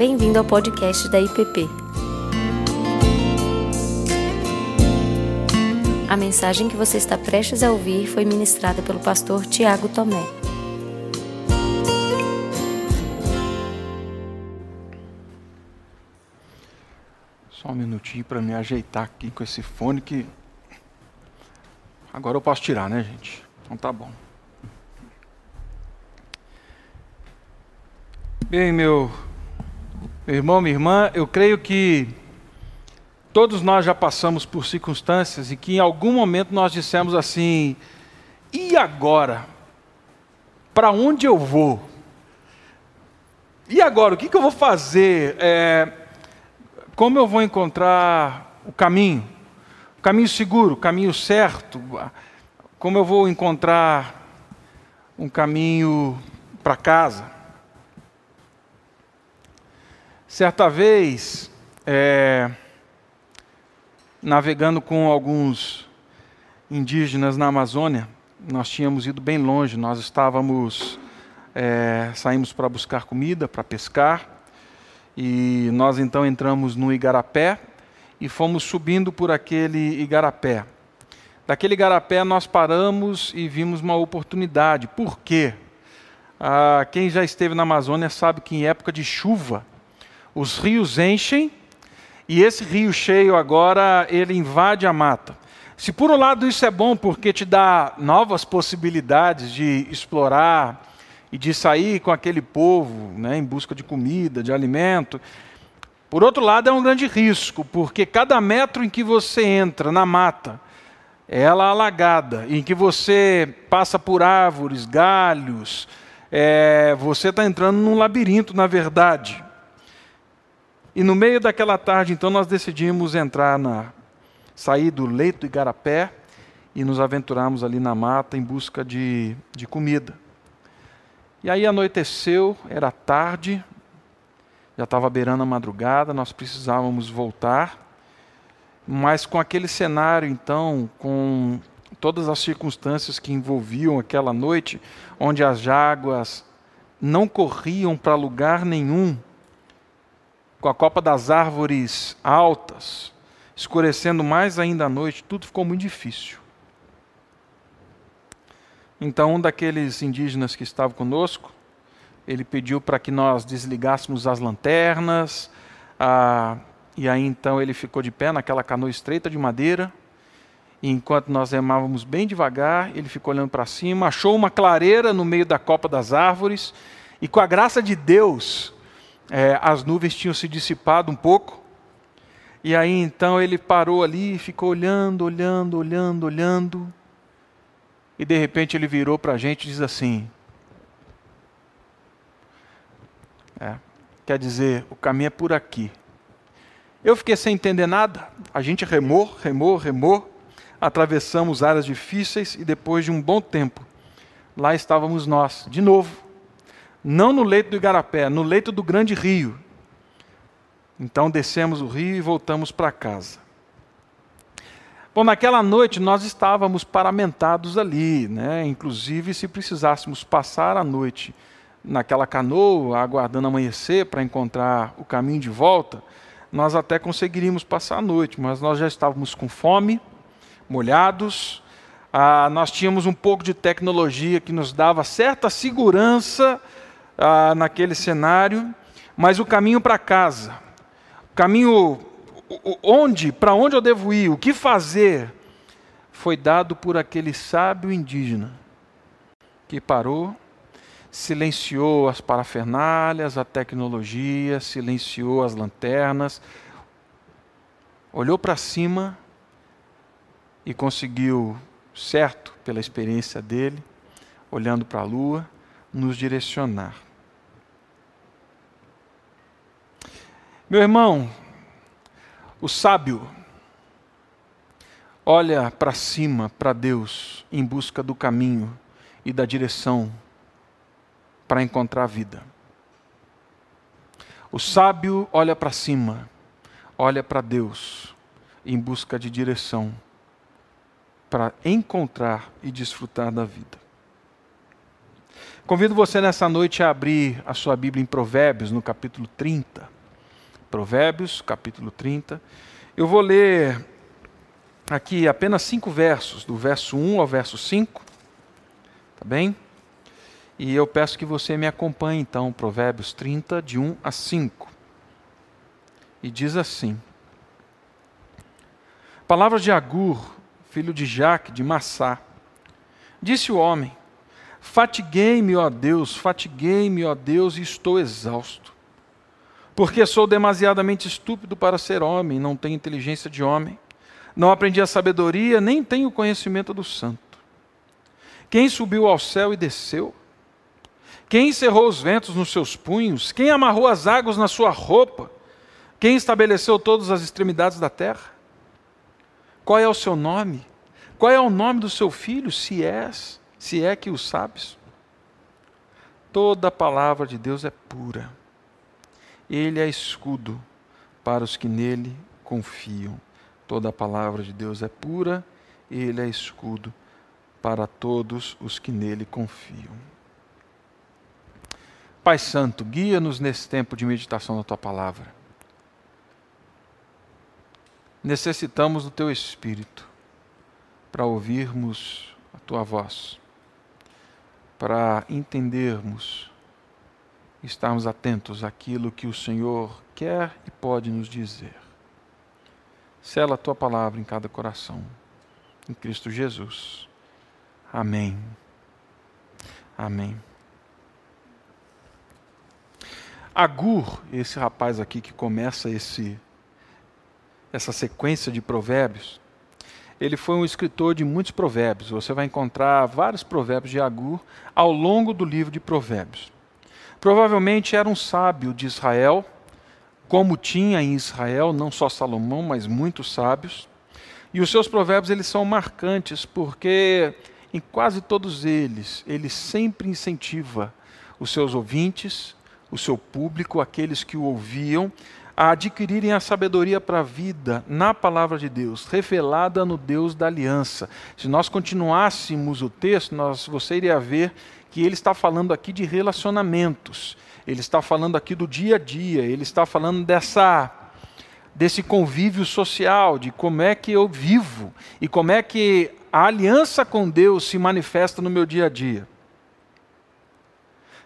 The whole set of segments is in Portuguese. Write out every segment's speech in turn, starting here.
Bem-vindo ao podcast da IPP. A mensagem que você está prestes a ouvir foi ministrada pelo pastor Tiago Tomé. Só um minutinho para me ajeitar aqui com esse fone que. Agora eu posso tirar, né, gente? Então tá bom. Bem, meu, meu irmão, minha irmã, eu creio que todos nós já passamos por circunstâncias e que em algum momento nós dissemos assim: e agora? Para onde eu vou? E agora? O que, que eu vou fazer? É, como eu vou encontrar o caminho? O caminho seguro, o caminho certo? Como eu vou encontrar um caminho para casa? Certa vez, é, navegando com alguns indígenas na Amazônia, nós tínhamos ido bem longe, nós estávamos, é, saímos para buscar comida, para pescar, e nós então entramos no igarapé e fomos subindo por aquele igarapé. Daquele igarapé nós paramos e vimos uma oportunidade. Por quê? Ah, quem já esteve na Amazônia sabe que em época de chuva os rios enchem e esse rio cheio agora ele invade a mata. Se por um lado isso é bom porque te dá novas possibilidades de explorar e de sair com aquele povo né, em busca de comida, de alimento. Por outro lado, é um grande risco, porque cada metro em que você entra na mata, ela alagada, em que você passa por árvores, galhos, é, você está entrando num labirinto, na verdade. E no meio daquela tarde, então, nós decidimos entrar na. sair do leito Igarapé e nos aventurarmos ali na mata em busca de, de comida. E aí anoiteceu, era tarde, já estava beirando a madrugada, nós precisávamos voltar, mas com aquele cenário, então, com todas as circunstâncias que envolviam aquela noite, onde as águas não corriam para lugar nenhum, com a copa das árvores altas, escurecendo mais ainda a noite, tudo ficou muito difícil. Então, um daqueles indígenas que estava conosco, ele pediu para que nós desligássemos as lanternas, ah, e aí então ele ficou de pé naquela canoa estreita de madeira, e enquanto nós remávamos bem devagar, ele ficou olhando para cima, achou uma clareira no meio da copa das árvores, e com a graça de Deus, é, as nuvens tinham se dissipado um pouco, e aí então ele parou ali ficou olhando, olhando, olhando, olhando, e de repente ele virou para a gente e diz assim: é, quer dizer, o caminho é por aqui. Eu fiquei sem entender nada. A gente remou, remou, remou, atravessamos áreas difíceis e depois de um bom tempo, lá estávamos nós, de novo. Não no leito do Igarapé, no leito do grande rio. Então descemos o rio e voltamos para casa. Bom, naquela noite nós estávamos paramentados ali, né? inclusive se precisássemos passar a noite naquela canoa, aguardando amanhecer para encontrar o caminho de volta, nós até conseguiríamos passar a noite, mas nós já estávamos com fome, molhados, ah, nós tínhamos um pouco de tecnologia que nos dava certa segurança ah, naquele cenário, mas o caminho para casa, o caminho onde, para onde eu devo ir, o que fazer, foi dado por aquele sábio indígena que parou, silenciou as parafernálias, a tecnologia, silenciou as lanternas, olhou para cima e conseguiu, certo pela experiência dele, olhando para a lua, nos direcionar. Meu irmão, o sábio olha para cima, para Deus, em busca do caminho e da direção para encontrar a vida. O sábio olha para cima, olha para Deus em busca de direção para encontrar e desfrutar da vida. Convido você nessa noite a abrir a sua Bíblia em Provérbios, no capítulo 30. Provérbios, capítulo 30. Eu vou ler aqui apenas cinco versos, do verso 1 ao verso 5. Tá bem? E eu peço que você me acompanhe então, Provérbios 30, de 1 a 5. E diz assim: Palavras de Agur, filho de Jaque, de Massá. Disse o homem: Fatiguei-me, ó Deus, fatiguei-me, ó Deus, e estou exausto. Porque sou demasiadamente estúpido para ser homem, não tenho inteligência de homem. Não aprendi a sabedoria, nem tenho conhecimento do santo. Quem subiu ao céu e desceu? Quem encerrou os ventos nos seus punhos? Quem amarrou as águas na sua roupa? Quem estabeleceu todas as extremidades da terra? Qual é o seu nome? Qual é o nome do seu filho, se és? se é que o sabes. Toda a palavra de Deus é pura. Ele é escudo para os que nele confiam. Toda a palavra de Deus é pura, ele é escudo para todos os que nele confiam. Pai Santo, guia-nos nesse tempo de meditação da tua palavra. Necessitamos do teu Espírito para ouvirmos a tua voz para entendermos, estarmos atentos àquilo que o Senhor quer e pode nos dizer. Sela a tua palavra em cada coração, em Cristo Jesus. Amém. Amém. Agur, esse rapaz aqui que começa esse essa sequência de provérbios, ele foi um escritor de muitos provérbios. Você vai encontrar vários provérbios de Agur ao longo do livro de Provérbios. Provavelmente era um sábio de Israel, como tinha em Israel não só Salomão, mas muitos sábios. E os seus provérbios eles são marcantes porque em quase todos eles ele sempre incentiva os seus ouvintes, o seu público, aqueles que o ouviam, a adquirirem a sabedoria para a vida na palavra de Deus, revelada no Deus da aliança. Se nós continuássemos o texto, nós, você iria ver que ele está falando aqui de relacionamentos, ele está falando aqui do dia a dia, ele está falando dessa desse convívio social, de como é que eu vivo e como é que a aliança com Deus se manifesta no meu dia a dia.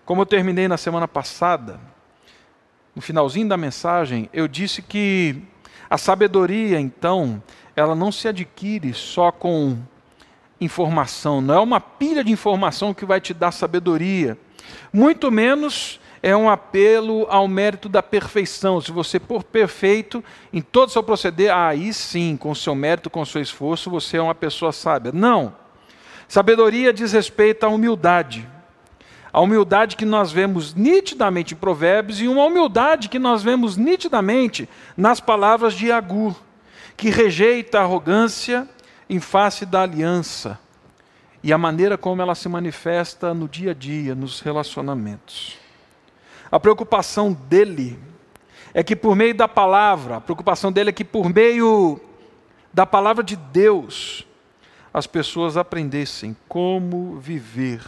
Como eu terminei na semana passada, no finalzinho da mensagem, eu disse que a sabedoria, então, ela não se adquire só com informação, não é uma pilha de informação que vai te dar sabedoria, muito menos é um apelo ao mérito da perfeição. Se você for perfeito em todo o seu proceder, aí sim, com o seu mérito, com o seu esforço, você é uma pessoa sábia. Não. Sabedoria diz respeito à humildade a humildade que nós vemos nitidamente em Provérbios e uma humildade que nós vemos nitidamente nas palavras de Agur, que rejeita a arrogância em face da aliança e a maneira como ela se manifesta no dia a dia, nos relacionamentos. A preocupação dele é que por meio da palavra, a preocupação dele é que por meio da palavra de Deus, as pessoas aprendessem como viver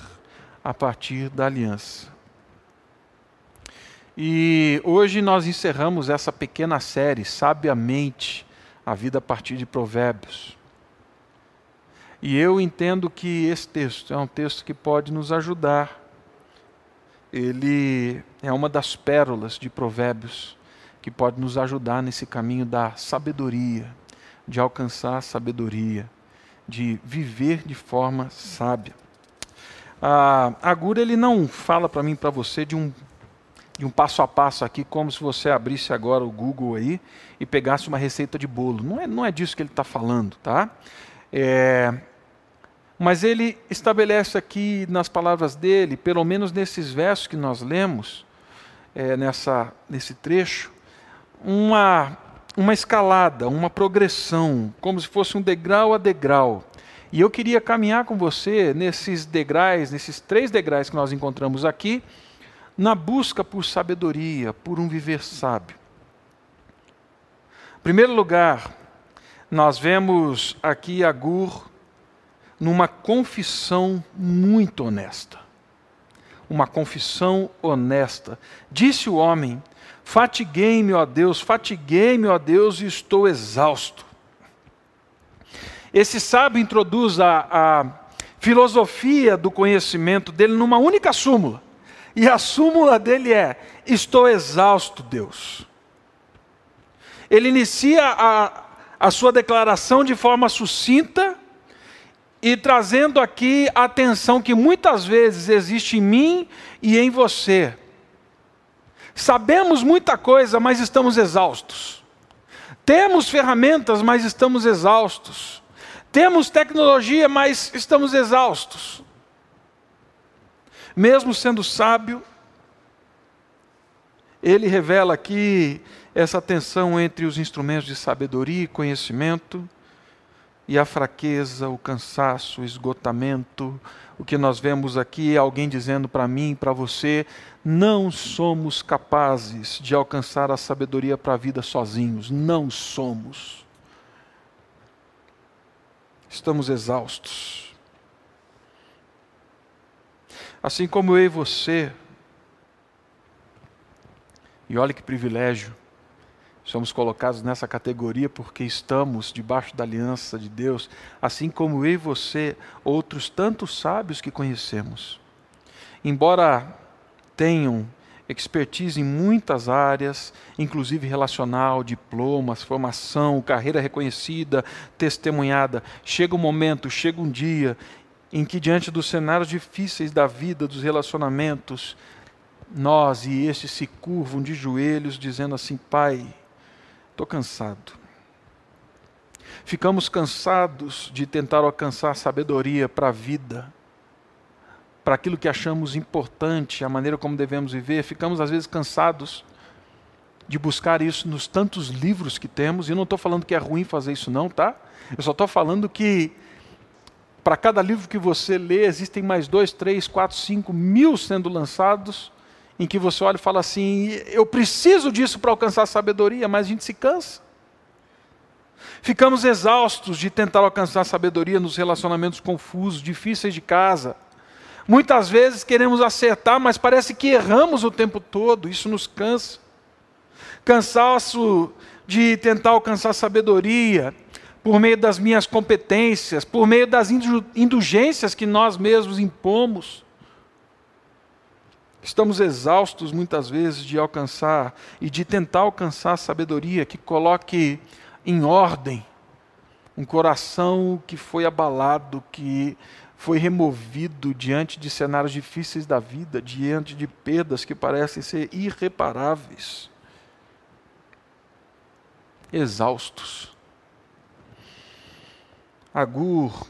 a partir da aliança. E hoje nós encerramos essa pequena série, sabiamente, a vida a partir de Provérbios. E eu entendo que esse texto é um texto que pode nos ajudar. Ele é uma das pérolas de Provérbios que pode nos ajudar nesse caminho da sabedoria, de alcançar a sabedoria, de viver de forma sábia. A Agura ele não fala para mim, para você, de um, de um passo a passo aqui, como se você abrisse agora o Google aí e pegasse uma receita de bolo. Não é, não é disso que ele está falando, tá? É, mas ele estabelece aqui nas palavras dele, pelo menos nesses versos que nós lemos, é, nessa, nesse trecho, uma, uma escalada, uma progressão, como se fosse um degrau a degrau. E eu queria caminhar com você nesses degraus, nesses três degraus que nós encontramos aqui, na busca por sabedoria, por um viver sábio. Em primeiro lugar, nós vemos aqui Agur numa confissão muito honesta. uma confissão honesta. Disse o homem: Fatiguei-me, ó Deus, fatiguei-me, ó Deus, e estou exausto. Esse sábio introduz a, a filosofia do conhecimento dele numa única súmula. E a súmula dele é: Estou exausto, Deus. Ele inicia a, a sua declaração de forma sucinta e trazendo aqui a atenção que muitas vezes existe em mim e em você. Sabemos muita coisa, mas estamos exaustos. Temos ferramentas, mas estamos exaustos. Temos tecnologia, mas estamos exaustos. Mesmo sendo sábio, ele revela aqui essa tensão entre os instrumentos de sabedoria e conhecimento e a fraqueza, o cansaço, o esgotamento. O que nós vemos aqui é alguém dizendo para mim para você: não somos capazes de alcançar a sabedoria para a vida sozinhos. Não somos. Estamos exaustos. Assim como eu e você, e olha que privilégio, somos colocados nessa categoria porque estamos debaixo da aliança de Deus, assim como eu e você, outros tantos sábios que conhecemos. Embora tenham expertise em muitas áreas, inclusive relacional, diplomas, formação, carreira reconhecida, testemunhada, chega um momento, chega um dia em que diante dos cenários difíceis da vida, dos relacionamentos, nós e estes se curvam de joelhos, dizendo assim: Pai, estou cansado. Ficamos cansados de tentar alcançar sabedoria para a vida, para aquilo que achamos importante, a maneira como devemos viver. Ficamos, às vezes, cansados de buscar isso nos tantos livros que temos. E eu não estou falando que é ruim fazer isso, não, tá? Eu só estou falando que para cada livro que você lê, existem mais dois, três, quatro, cinco mil sendo lançados em que você olha e fala assim: eu preciso disso para alcançar sabedoria, mas a gente se cansa. Ficamos exaustos de tentar alcançar sabedoria nos relacionamentos confusos, difíceis de casa. Muitas vezes queremos acertar, mas parece que erramos o tempo todo, isso nos cansa. Cansaço de tentar alcançar sabedoria por meio das minhas competências, por meio das indulgências que nós mesmos impomos. Estamos exaustos muitas vezes de alcançar e de tentar alcançar a sabedoria que coloque em ordem um coração que foi abalado, que foi removido diante de cenários difíceis da vida, diante de perdas que parecem ser irreparáveis. Exaustos. Agur,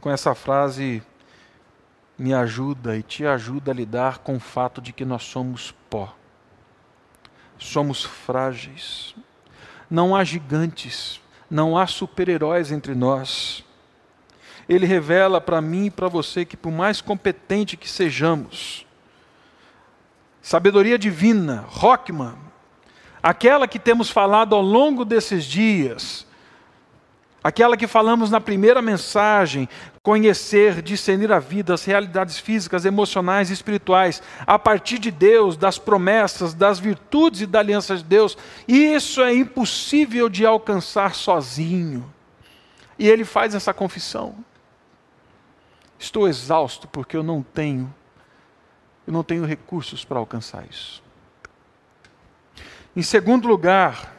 com essa frase me ajuda e te ajuda a lidar com o fato de que nós somos pó. Somos frágeis. Não há gigantes, não há super-heróis entre nós. Ele revela para mim e para você que, por mais competente que sejamos, sabedoria divina, Rockman, aquela que temos falado ao longo desses dias, Aquela que falamos na primeira mensagem, conhecer, discernir a vida, as realidades físicas, emocionais e espirituais, a partir de Deus, das promessas, das virtudes e da aliança de Deus, isso é impossível de alcançar sozinho. E ele faz essa confissão. Estou exausto porque eu não tenho, eu não tenho recursos para alcançar isso. Em segundo lugar,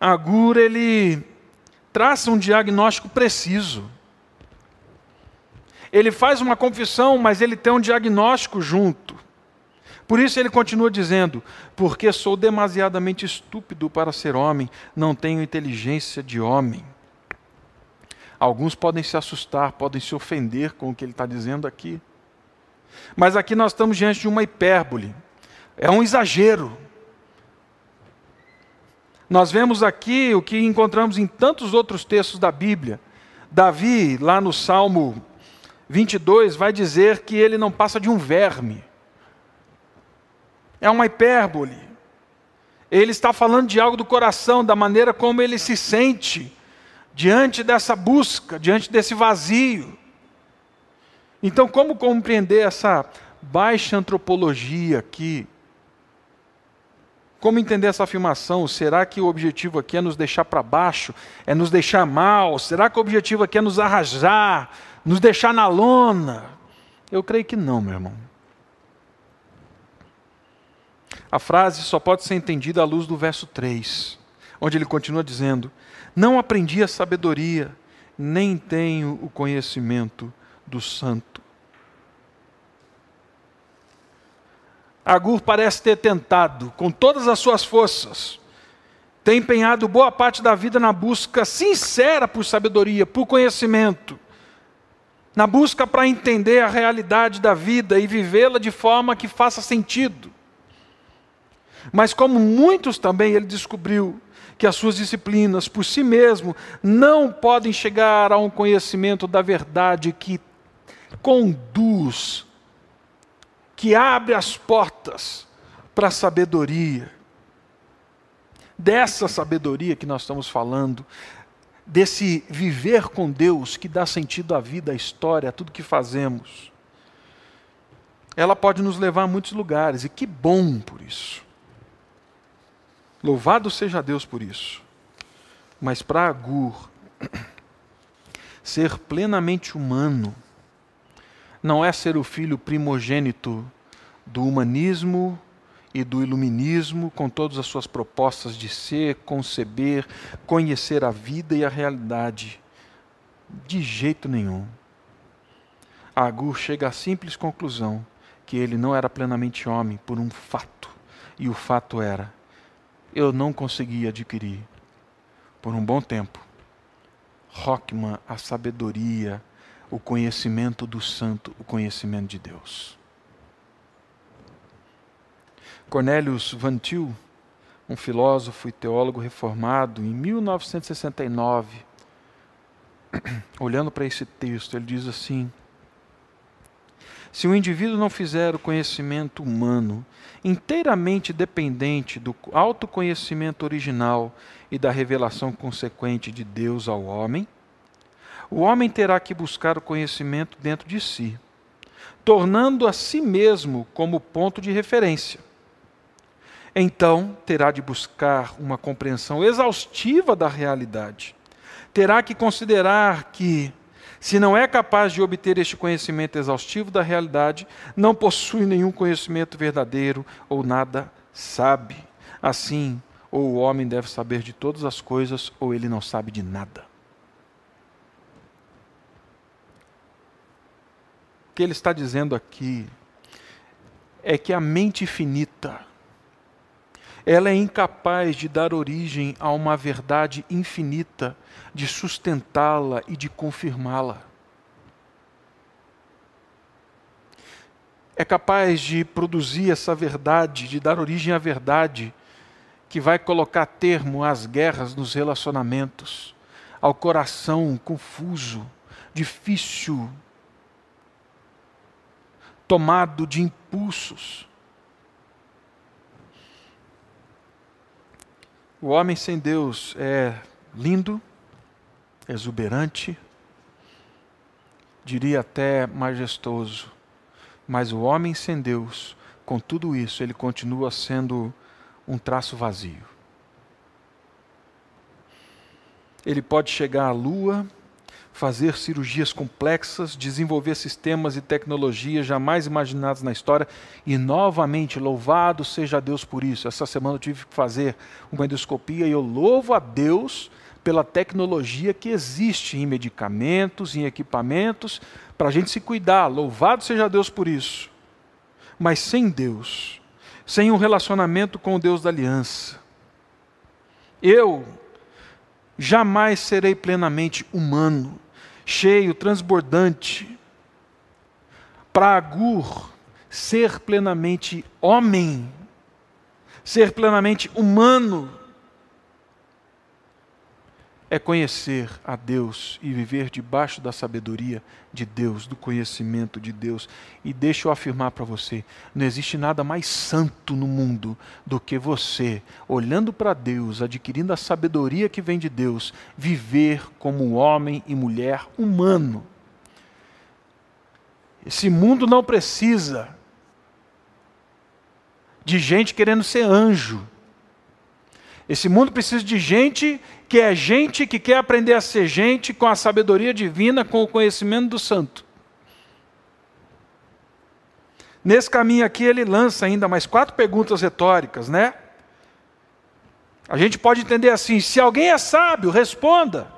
Agur ele traça um diagnóstico preciso. Ele faz uma confissão, mas ele tem um diagnóstico junto. Por isso ele continua dizendo: Porque sou demasiadamente estúpido para ser homem, não tenho inteligência de homem. Alguns podem se assustar, podem se ofender com o que ele está dizendo aqui. Mas aqui nós estamos diante de uma hipérbole, é um exagero. Nós vemos aqui o que encontramos em tantos outros textos da Bíblia. Davi, lá no Salmo 22, vai dizer que ele não passa de um verme. É uma hipérbole. Ele está falando de algo do coração, da maneira como ele se sente diante dessa busca, diante desse vazio. Então, como compreender essa baixa antropologia aqui. Como entender essa afirmação? Será que o objetivo aqui é nos deixar para baixo? É nos deixar mal? Será que o objetivo aqui é nos arrasar? Nos deixar na lona? Eu creio que não, meu irmão. A frase só pode ser entendida à luz do verso 3, onde ele continua dizendo: Não aprendi a sabedoria, nem tenho o conhecimento do santo. Agur parece ter tentado, com todas as suas forças, ter empenhado boa parte da vida na busca sincera por sabedoria, por conhecimento, na busca para entender a realidade da vida e vivê-la de forma que faça sentido. Mas, como muitos também, ele descobriu que as suas disciplinas por si mesmo não podem chegar a um conhecimento da verdade que conduz que abre as portas para a sabedoria. Dessa sabedoria que nós estamos falando, desse viver com Deus que dá sentido à vida, à história, a tudo que fazemos. Ela pode nos levar a muitos lugares, e que bom por isso. Louvado seja Deus por isso. Mas para Agur, ser plenamente humano, não é ser o filho primogênito do humanismo e do iluminismo, com todas as suas propostas de ser, conceber, conhecer a vida e a realidade. De jeito nenhum. Agur chega à simples conclusão que ele não era plenamente homem por um fato, e o fato era: eu não consegui adquirir, por um bom tempo, Rockman, a sabedoria, o conhecimento do santo, o conhecimento de Deus. Cornelius Van Til, um filósofo e teólogo reformado, em 1969, olhando para esse texto, ele diz assim: Se o indivíduo não fizer o conhecimento humano inteiramente dependente do autoconhecimento original e da revelação consequente de Deus ao homem, o homem terá que buscar o conhecimento dentro de si, tornando a si mesmo como ponto de referência. Então, terá de buscar uma compreensão exaustiva da realidade. Terá que considerar que, se não é capaz de obter este conhecimento exaustivo da realidade, não possui nenhum conhecimento verdadeiro ou nada sabe. Assim, ou o homem deve saber de todas as coisas, ou ele não sabe de nada. Que ele está dizendo aqui é que a mente finita ela é incapaz de dar origem a uma verdade infinita, de sustentá-la e de confirmá-la. É capaz de produzir essa verdade, de dar origem à verdade, que vai colocar termo às guerras nos relacionamentos, ao coração confuso, difícil tomado de impulsos. O homem sem Deus é lindo, exuberante, diria até majestoso, mas o homem sem Deus, com tudo isso, ele continua sendo um traço vazio. Ele pode chegar à lua, fazer cirurgias complexas, desenvolver sistemas e tecnologias jamais imaginados na história e novamente louvado seja Deus por isso. Essa semana eu tive que fazer uma endoscopia e eu louvo a Deus pela tecnologia que existe em medicamentos, em equipamentos, para a gente se cuidar. Louvado seja Deus por isso. Mas sem Deus, sem um relacionamento com o Deus da aliança, eu jamais serei plenamente humano cheio, transbordante. Para Agur, ser plenamente homem, ser plenamente humano, é conhecer a Deus e viver debaixo da sabedoria de Deus, do conhecimento de Deus. E deixa eu afirmar para você: não existe nada mais santo no mundo do que você, olhando para Deus, adquirindo a sabedoria que vem de Deus, viver como homem e mulher humano. Esse mundo não precisa de gente querendo ser anjo. Esse mundo precisa de gente que é gente que quer aprender a ser gente com a sabedoria divina, com o conhecimento do santo. Nesse caminho aqui ele lança ainda mais quatro perguntas retóricas, né? A gente pode entender assim: se alguém é sábio, responda.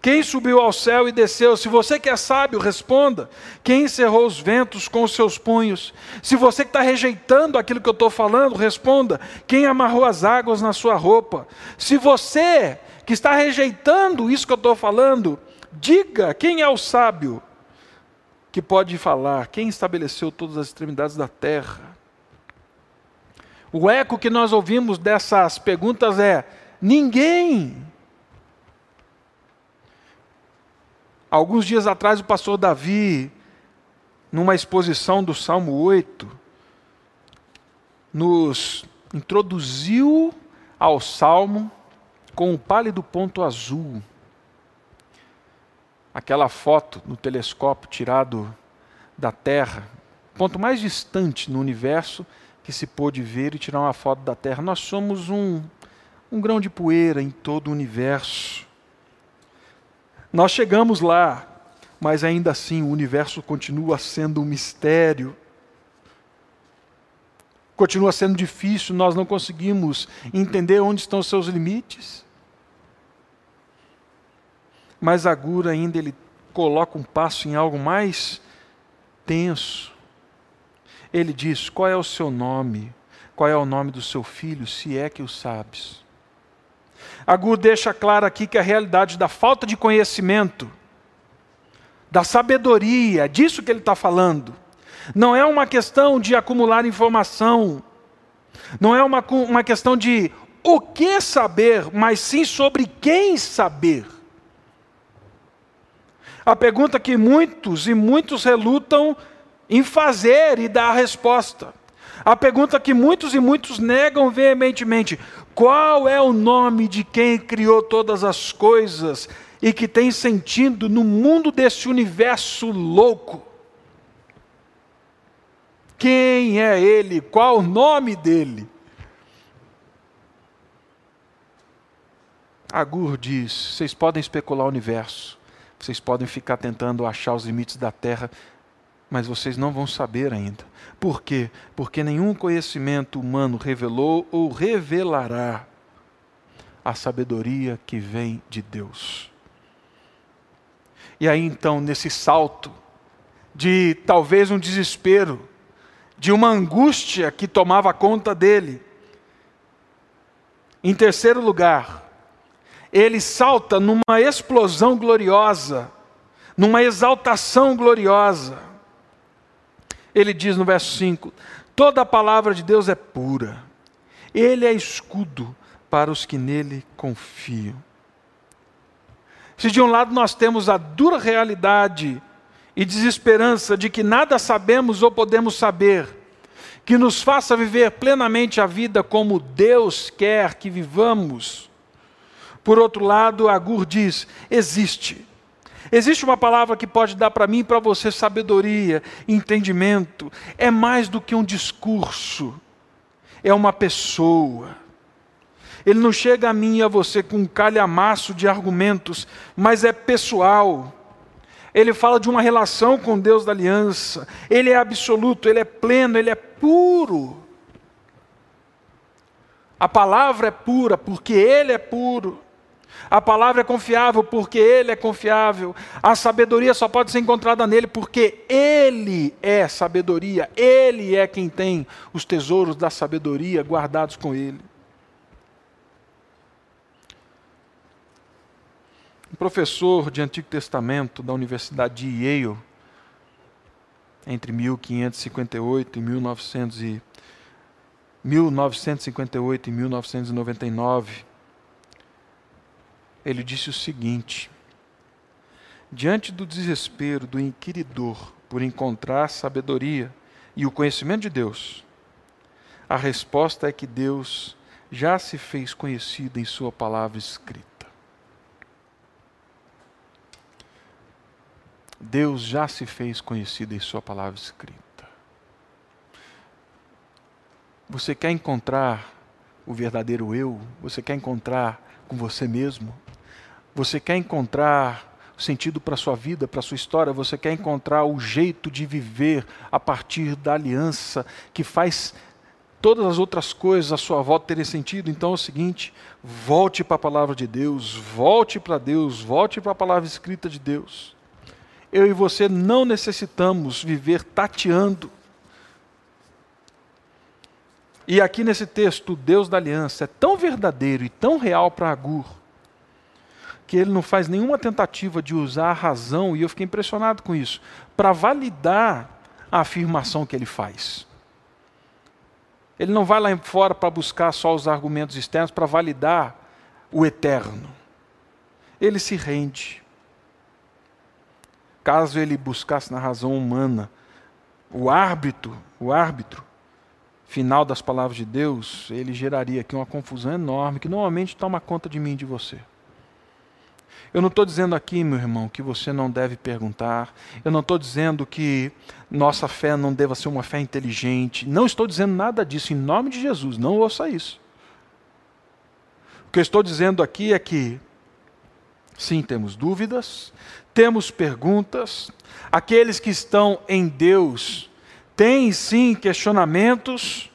Quem subiu ao céu e desceu? Se você que é sábio, responda. Quem encerrou os ventos com os seus punhos? Se você que está rejeitando aquilo que eu estou falando, responda. Quem amarrou as águas na sua roupa? Se você que está rejeitando isso que eu estou falando, diga quem é o sábio que pode falar. Quem estabeleceu todas as extremidades da terra? O eco que nós ouvimos dessas perguntas é: ninguém. Alguns dias atrás, o pastor Davi, numa exposição do Salmo 8, nos introduziu ao Salmo com o pálido ponto azul. Aquela foto no telescópio tirado da Terra, ponto mais distante no universo que se pôde ver e tirar uma foto da Terra. Nós somos um, um grão de poeira em todo o universo. Nós chegamos lá, mas ainda assim o universo continua sendo um mistério. Continua sendo difícil, nós não conseguimos entender onde estão os seus limites. Mas Agura ainda ele coloca um passo em algo mais tenso. Ele diz: Qual é o seu nome? Qual é o nome do seu filho, se é que o sabes? Agur deixa claro aqui que a realidade da falta de conhecimento, da sabedoria, disso que ele está falando, não é uma questão de acumular informação, não é uma, uma questão de o que saber, mas sim sobre quem saber. A pergunta que muitos e muitos relutam em fazer e dar a resposta. A pergunta que muitos e muitos negam veementemente: qual é o nome de quem criou todas as coisas e que tem sentido no mundo desse universo louco? Quem é ele? Qual o nome dele? Agur diz: vocês podem especular o universo, vocês podem ficar tentando achar os limites da terra, mas vocês não vão saber ainda. Por quê? Porque nenhum conhecimento humano revelou ou revelará a sabedoria que vem de Deus. E aí então, nesse salto de talvez um desespero, de uma angústia que tomava conta dele, em terceiro lugar, ele salta numa explosão gloriosa, numa exaltação gloriosa ele diz no verso 5: toda a palavra de Deus é pura, ele é escudo para os que nele confiam. Se de um lado nós temos a dura realidade e desesperança de que nada sabemos ou podemos saber, que nos faça viver plenamente a vida como Deus quer que vivamos. Por outro lado, Agur diz: existe Existe uma palavra que pode dar para mim e para você sabedoria, entendimento. É mais do que um discurso, é uma pessoa. Ele não chega a mim e a você com um calhamaço de argumentos, mas é pessoal. Ele fala de uma relação com Deus da aliança. Ele é absoluto, ele é pleno, ele é puro. A palavra é pura porque ele é puro. A palavra é confiável porque Ele é confiável. A sabedoria só pode ser encontrada nele porque Ele é sabedoria. Ele é quem tem os tesouros da sabedoria guardados com Ele. Um professor de Antigo Testamento da Universidade de Yale, entre 1558 e 1900 e 1958 e 1999, ele disse o seguinte: Diante do desespero do inquiridor por encontrar sabedoria e o conhecimento de Deus, a resposta é que Deus já se fez conhecido em Sua palavra escrita. Deus já se fez conhecido em Sua palavra escrita. Você quer encontrar o verdadeiro eu? Você quer encontrar com você mesmo? Você quer encontrar sentido para a sua vida, para a sua história? Você quer encontrar o jeito de viver a partir da aliança que faz todas as outras coisas à sua volta terem sentido? Então é o seguinte: volte para a palavra de Deus, volte para Deus, volte para a palavra escrita de Deus. Eu e você não necessitamos viver tateando e aqui nesse texto, o Deus da aliança é tão verdadeiro e tão real para Agur, que ele não faz nenhuma tentativa de usar a razão, e eu fiquei impressionado com isso, para validar a afirmação que ele faz. Ele não vai lá fora para buscar só os argumentos externos para validar o eterno. Ele se rende. Caso ele buscasse na razão humana, o árbitro, o árbitro final das palavras de Deus, ele geraria aqui uma confusão enorme que normalmente toma conta de mim e de você. Eu não estou dizendo aqui, meu irmão, que você não deve perguntar. Eu não estou dizendo que nossa fé não deva ser uma fé inteligente. Não estou dizendo nada disso. Em nome de Jesus, não ouça isso. O que eu estou dizendo aqui é que, sim, temos dúvidas, temos perguntas. Aqueles que estão em Deus tem sim questionamentos,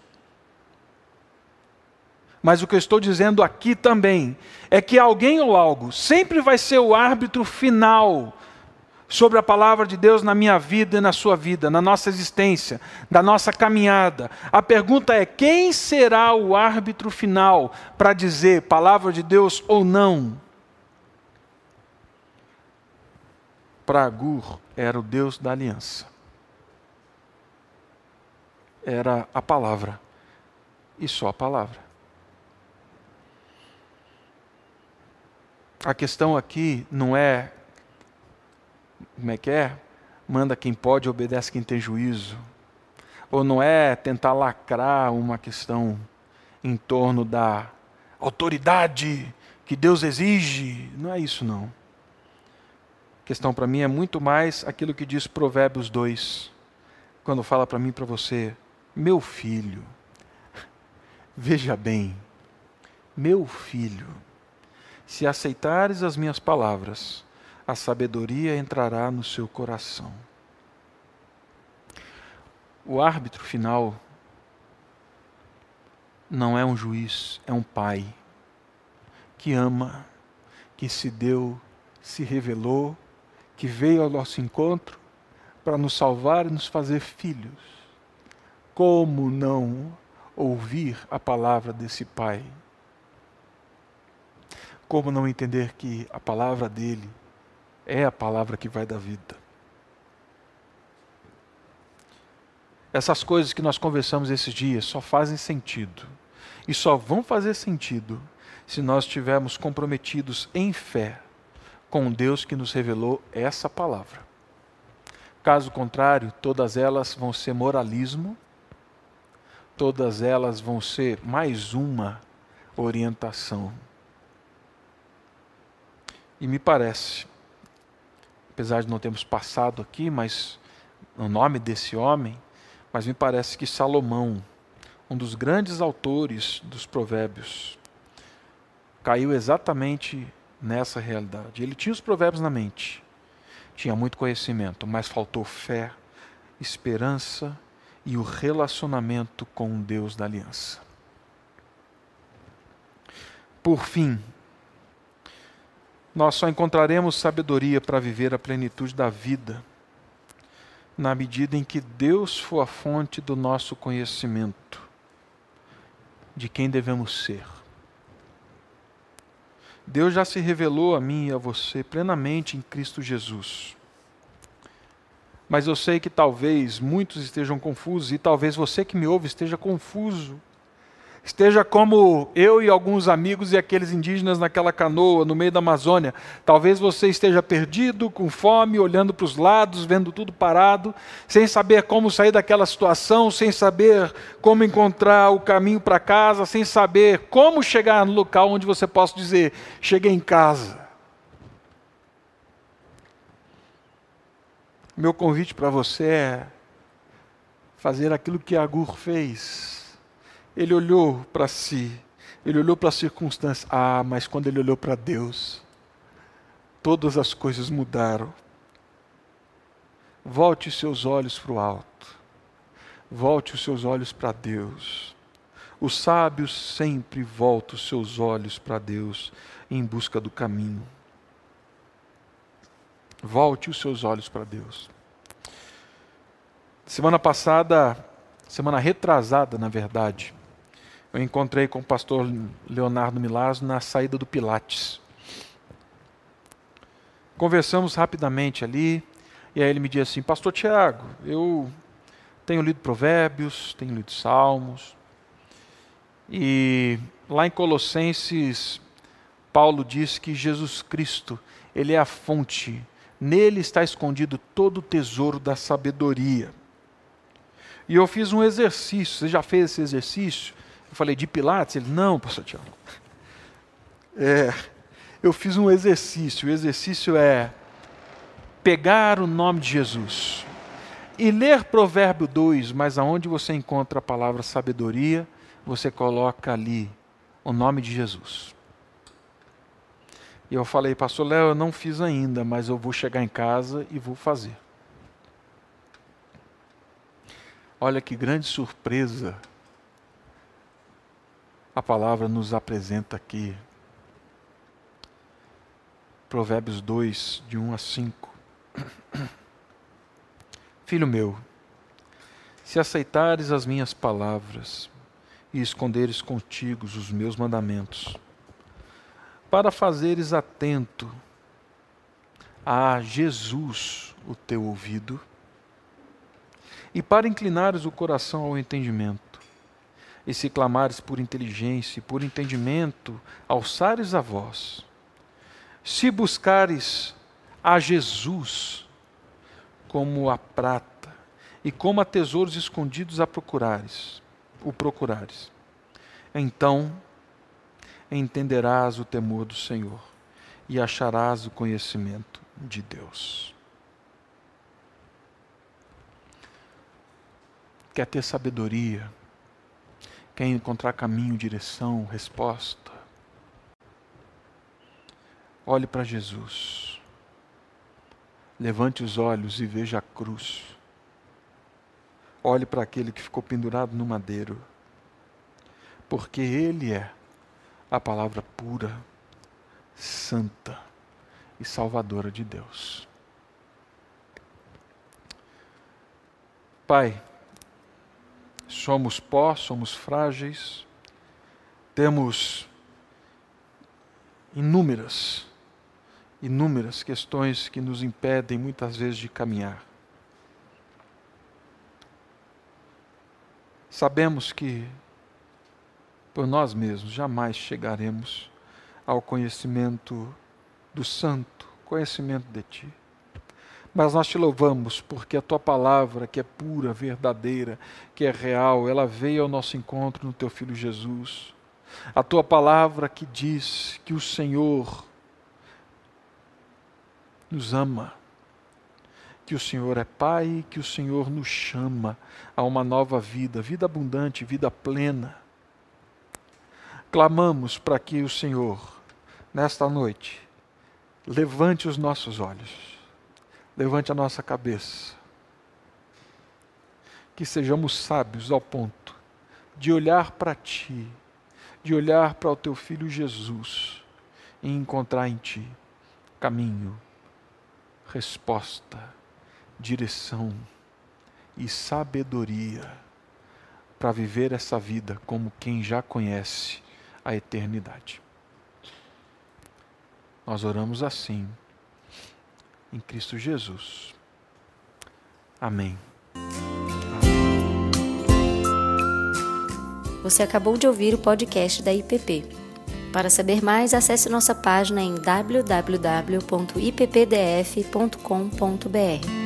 mas o que eu estou dizendo aqui também é que alguém ou algo sempre vai ser o árbitro final sobre a palavra de Deus na minha vida e na sua vida, na nossa existência, da nossa caminhada. A pergunta é: quem será o árbitro final para dizer palavra de Deus ou não? Para Agur era o Deus da aliança era a palavra. E só a palavra. A questão aqui não é como é que é? Manda quem pode, obedece quem tem juízo. Ou não é tentar lacrar uma questão em torno da autoridade que Deus exige. Não é isso, não. A questão para mim é muito mais aquilo que diz Provérbios 2, quando fala para mim e para você: meu filho, veja bem, meu filho, se aceitares as minhas palavras, a sabedoria entrará no seu coração. O árbitro final não é um juiz, é um pai que ama, que se deu, se revelou, que veio ao nosso encontro para nos salvar e nos fazer filhos. Como não ouvir a palavra desse Pai? Como não entender que a palavra dele é a palavra que vai dar vida? Essas coisas que nós conversamos esses dias só fazem sentido. E só vão fazer sentido se nós estivermos comprometidos em fé com Deus que nos revelou essa palavra. Caso contrário, todas elas vão ser moralismo todas elas vão ser mais uma orientação. E me parece, apesar de não termos passado aqui, mas no nome desse homem, mas me parece que Salomão, um dos grandes autores dos provérbios, caiu exatamente nessa realidade. Ele tinha os provérbios na mente, tinha muito conhecimento, mas faltou fé, esperança e o relacionamento com o Deus da aliança. Por fim, nós só encontraremos sabedoria para viver a plenitude da vida na medida em que Deus for a fonte do nosso conhecimento de quem devemos ser. Deus já se revelou a mim e a você plenamente em Cristo Jesus mas eu sei que talvez muitos estejam confusos e talvez você que me ouve esteja confuso. Esteja como eu e alguns amigos e aqueles indígenas naquela canoa no meio da Amazônia. Talvez você esteja perdido, com fome, olhando para os lados, vendo tudo parado, sem saber como sair daquela situação, sem saber como encontrar o caminho para casa, sem saber como chegar no local onde você possa dizer: cheguei em casa. Meu convite para você é fazer aquilo que Agur fez, ele olhou para si, ele olhou para as circunstâncias. Ah, mas quando ele olhou para Deus, todas as coisas mudaram. Volte os seus olhos para o alto. Volte os seus olhos para Deus. O sábio sempre volta os seus olhos para Deus em busca do caminho. Volte os seus olhos para Deus. Semana passada, semana retrasada, na verdade, eu encontrei com o pastor Leonardo Milazzo na saída do Pilates. Conversamos rapidamente ali, e aí ele me disse assim: Pastor Tiago, eu tenho lido Provérbios, tenho lido Salmos, e lá em Colossenses, Paulo diz que Jesus Cristo, ele é a fonte, nele está escondido todo o tesouro da sabedoria. E eu fiz um exercício. Você já fez esse exercício? Eu falei de Pilates? Ele, não, pastor Tiago. É, eu fiz um exercício. O exercício é pegar o nome de Jesus e ler Provérbio 2, mas aonde você encontra a palavra sabedoria, você coloca ali o nome de Jesus. E eu falei, pastor Léo, eu não fiz ainda, mas eu vou chegar em casa e vou fazer. Olha que grande surpresa a palavra nos apresenta aqui. Provérbios 2, de 1 a 5. Filho meu, se aceitares as minhas palavras e esconderes contigo os meus mandamentos, para fazeres atento a Jesus o teu ouvido, e para inclinares o coração ao entendimento, e se clamares por inteligência e por entendimento, alçares a voz, se buscares a Jesus como a prata e como a tesouros escondidos a procurares, o procurares, então entenderás o temor do Senhor e acharás o conhecimento de Deus. quer ter sabedoria, quer encontrar caminho, direção, resposta, olhe para Jesus. Levante os olhos e veja a cruz. Olhe para aquele que ficou pendurado no madeiro. Porque Ele é a palavra pura, santa e salvadora de Deus. Pai, Somos pó, somos frágeis, temos inúmeras, inúmeras questões que nos impedem muitas vezes de caminhar. Sabemos que por nós mesmos jamais chegaremos ao conhecimento do Santo, conhecimento de Ti. Mas nós te louvamos porque a tua palavra, que é pura, verdadeira, que é real, ela veio ao nosso encontro no teu filho Jesus. A tua palavra que diz que o Senhor nos ama, que o Senhor é Pai, que o Senhor nos chama a uma nova vida, vida abundante, vida plena. Clamamos para que o Senhor, nesta noite, levante os nossos olhos Levante a nossa cabeça. Que sejamos sábios ao ponto de olhar para Ti, de olhar para o Teu Filho Jesus e encontrar em Ti caminho, resposta, direção e sabedoria para viver essa vida como quem já conhece a eternidade. Nós oramos assim em Cristo Jesus. Amém. Você acabou de ouvir o podcast da IPP. Para saber mais, acesse nossa página em www.ippdf.com.br.